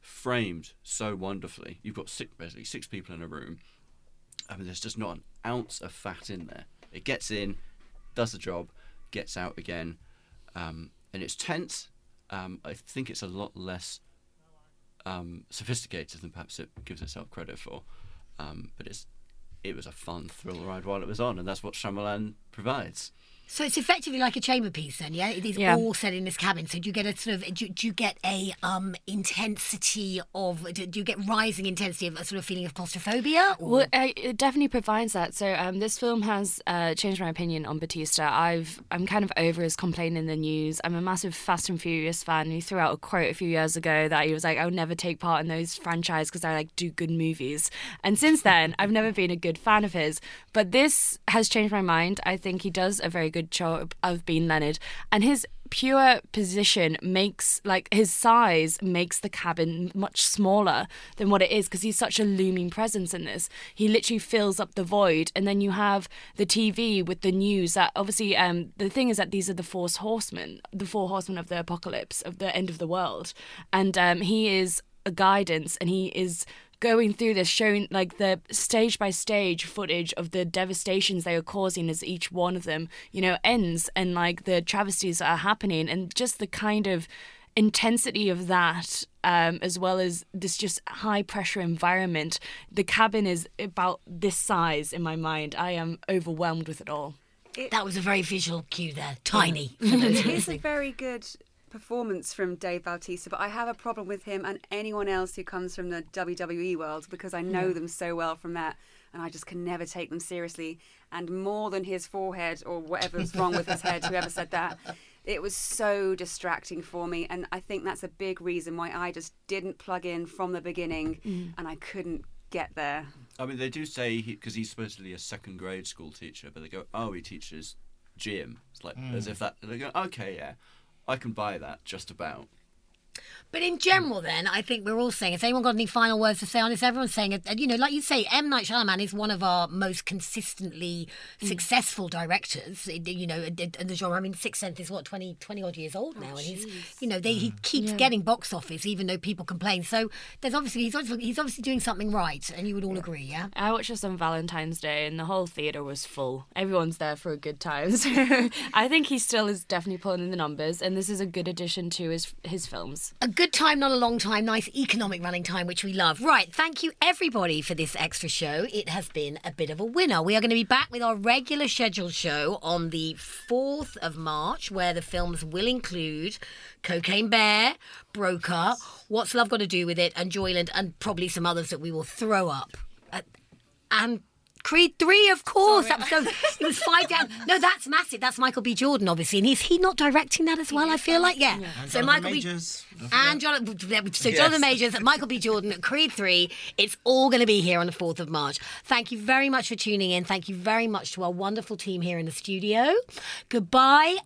framed so wonderfully. You've got six, basically six people in a room. I mean, there's just not an ounce of fat in there. It gets in, does the job, gets out again, um, and it's tense. Um, I think it's a lot less um, sophisticated than perhaps it gives itself credit for. Um, but it's it was a fun thrill ride while it was on, and that's what Shyamalan provides. So it's effectively like a chamber piece, then, yeah. It is Yeah. all set in this cabin. So do you get a sort of do, do you get a um intensity of do, do you get rising intensity of a sort of feeling of claustrophobia? Or? Well, uh, it definitely provides that. So um, this film has uh, changed my opinion on Bautista. I've I'm kind of over his complaining in the news. I'm a massive Fast and Furious fan. He threw out a quote a few years ago that he was like, "I'll never take part in those franchises because I like do good movies." And since then, I've never been a good fan of his. But this has changed my mind. I think he does a very good job of being Leonard, and his pure position makes like his size makes the cabin much smaller than what it is because he's such a looming presence in this. He literally fills up the void. And then you have the tv with the news that obviously um the thing is that these are the four horsemen the four horsemen of the apocalypse of the end of the world. And um he is a guidance and he is going through this showing like the stage by stage footage of the devastations they are causing as each one of them you know ends and like the travesties that are happening and just the kind of intensity of that um, as well as this just high pressure environment. The cabin is about this size in my mind. I am overwhelmed with it all. That was a very visual cue there. Tiny. it is a very good performance from Dave Bautista, but I have a problem with him and anyone else who comes from the WWE world because I know Yeah. them so well from that, and I just can never take them seriously. And more than his forehead or whatever's wrong with his head, whoever said that, it was so distracting for me, and I think that's a big reason why I just didn't plug in from the beginning, Mm. and I couldn't get there. I mean, they do say because he's supposedly a second grade school teacher, but they go, "Oh, he teaches gym." It's like as Mm. if that. They go, "Okay, yeah, I can buy that just about." But in general, then, I think we're all saying, has anyone got any final words to say on this? Everyone's saying, you know, like you say, M. Night Shyamalan is one of our most consistently mm. successful directors, you know, in the genre. I mean, Sixth Sense is, what, 20, 20 odd years old oh, now? and he's, you know, they, he mm. keeps Yeah. getting box office, even though people complain. So there's obviously, he's obviously, he's obviously doing something right, and you would all agree, yeah? I watched this on Valentine's Day and the whole theatre was full. Everyone's there for a good time. So I think he still is definitely pulling in the numbers and this is a good addition to his his films. A good time, not a long time, nice economic running time, which we love. Right, thank you everybody for this extra show. It has been a bit of a winner. We are going to be back with our regular scheduled show on the 4th of March, where the films will include Cocaine Bear, Broker, What's Love Got to Do with It, and Joyland, and probably some others that we will throw up. Uh, and Creed three, of course. Episode it was five down. No, that's massive. That's Michael B. Jordan, obviously, and is he not directing that as well? I feel like yeah. So Jonathan Michael Majors. B. and Jonathan, so Yes. Jonathan Majors, Michael B. Jordan, Creed three. It's all going to be here on the fourth of March. Thank you very much for tuning in. Thank you very much to our wonderful team here in the studio. Goodbye